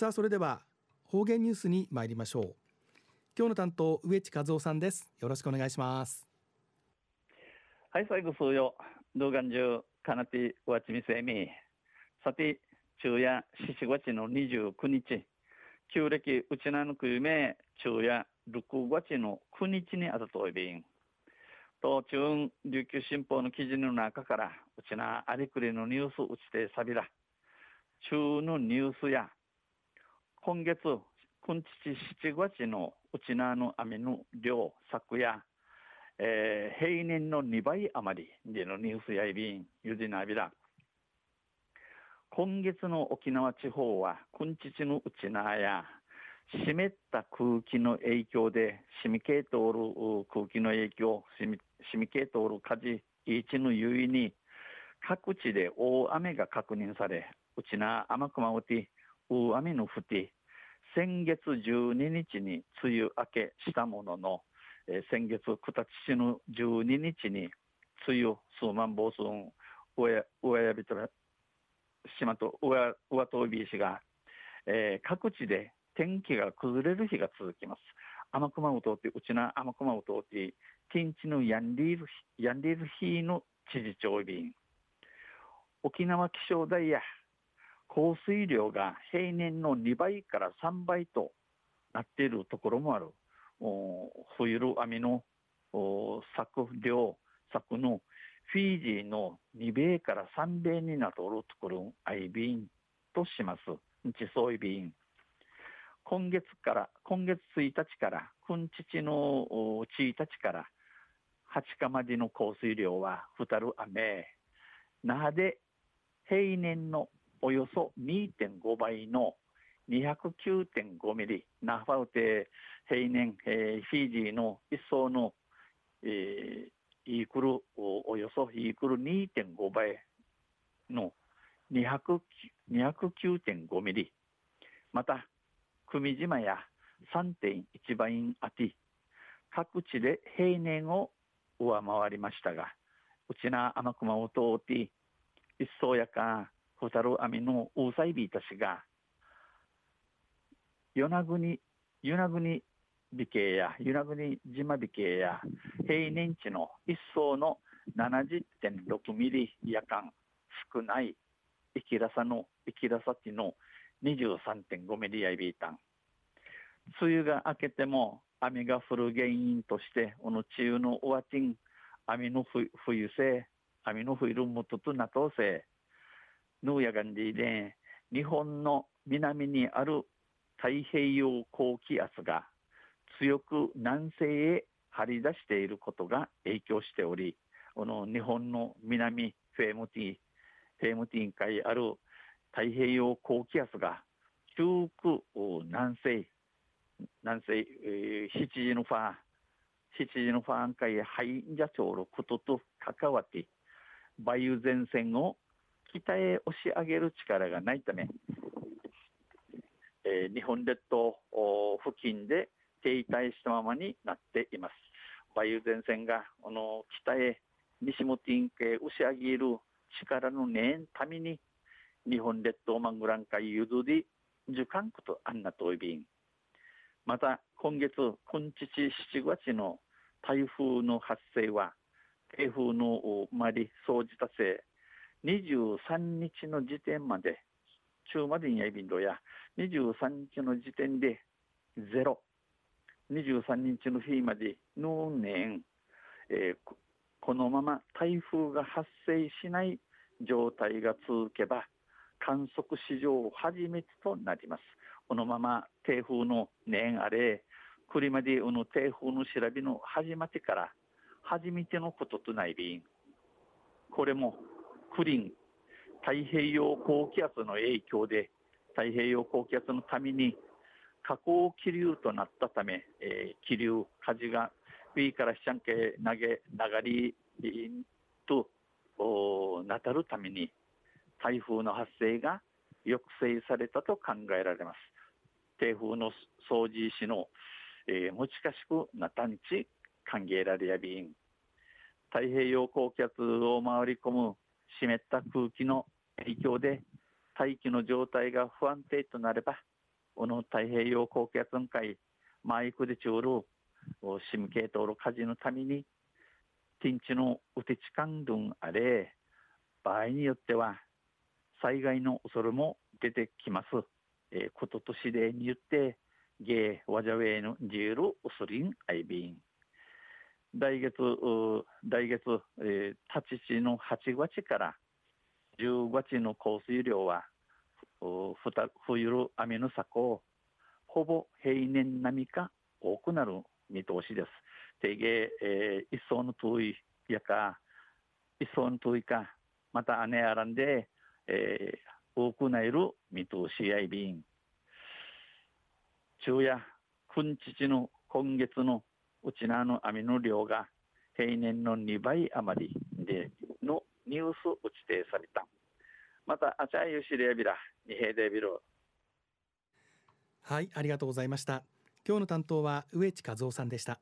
さあそれでは方言ニュースに参りましょう。今日の担当植地和夫さんです。よろしくお願いします。はい最後数よ動画中かなてわちみせみ。さて昼夜7月の29日。旧暦うちなのくゆめ昼夜6月の9日にあたといびんと中琉球新報の記事の中からうちなありくりのニュースうちてさびら。中のニュースや今月今日7月のうちなの網の量昨夜、えー、平年の2倍余りでのニュースやいびんゆじなびら今月の沖縄地方は今日のうちなや湿った空気の影響で染み系通る空気の影響染み染み系通る火事一の優位に各地で大雨が確認されうちな天熊うて大雨の降って先月12日に梅雨明けしたものの、えー、先月九立市の12日に梅雨数万暴数上上やびとら島と上上東美市が、えー、各地で天気が崩れる日が続きます。天熊を通って、うちな天熊を通って、天地のやんりるやんりる日の知事長便。沖縄気象台や降水量が平年の2倍から3倍となっているところもある。冬る網の作量、作のフィージーの2米から3米になっとるところ、アイビーンとします。地層イビーン。今月から、今月1日から、今日の1日から8日までの降水量は、ふたる雨。那覇で平年のおよそ2.5倍の209.5ミリ、ナファウテ平年、えー、フィジーの一層の、えー、イークルおよそイークル2.5倍の209.5ミリ、また、久米島や3.1倍あて、各地で平年を上回りましたが、うちな天熊を通って、一層やか、ホタル網のウサイビーたちが、与那国、与那国美形や、与那国島美形や、平年値の一層の70.6ミリ夜間少ない、生きらさの、生きらさちの23.5ミリやいびいたん。梅雨が明けても雨が降る原因として、この梅雨の終わってん、雨の冬せ、雨の降るもととなとせ、ヌーヤガンディで日本の南にある太平洋高気圧が強く南西へ張り出していることが影響しており、この日本の南フェームティフェムティン海ある太平洋高気圧が中く南西、南西、えー、七時のファー、七時のファーン海ハインジャチョウのことと関わって、梅雨前線を北へ押し上げる力がないため、えー、日本列島付近で停滞したままになっています。梅雨前線がこの北へ西本インへ押し上げる力のねんために日本列島マングラン海ゆずり受感区とあんなといびん。また今月今日7月の台風の発生は台風のまり総じたせ23日の時点まで、中までにやいびんどや、23日の時点でゼロ。23日の日までの年、えー、このまま台風が発生しない状態が続けば、観測史上初めてとなります。このまま台風の年あれ、これまでの台風の調べの始まってから初めてのこととないびん。これもクリン太平洋高気圧の影響で太平洋高気圧のために下降気流となったため、えー、気流風が上からしちゃんけ投げ流りとなたるために台風の発生が抑制されたと考えられます。台風の掃除しの、えー、持ちかしくなたんち歓迎られやびん。太平洋高気圧を回り込む湿った空気の影響で大気の状態が不安定となればこの太平洋高気圧会マイクでちゅうるシム系統の火事のために天地のうてちかんどんあれ場合によっては災害の恐れも出てきます。え、こととしでに言ってゲーワジャウェイのジールウスリンアイビン来月来月、えー、立ちの8月から10月の降水量は冬る雨のをほぼ平年並みか多くなる見通しです。定芸、えー、一層の遠いやか、一層の遠いか、また姉あらんで、えー、多くなる見通しやいびん。昼夜、君父の今月のちなの網の量が平年の2倍余りでのニュースを指定された。また、あちゃゆしれびら、にへでびる。はい、ありがとうございました。今日の担当は植地和夫さんでした。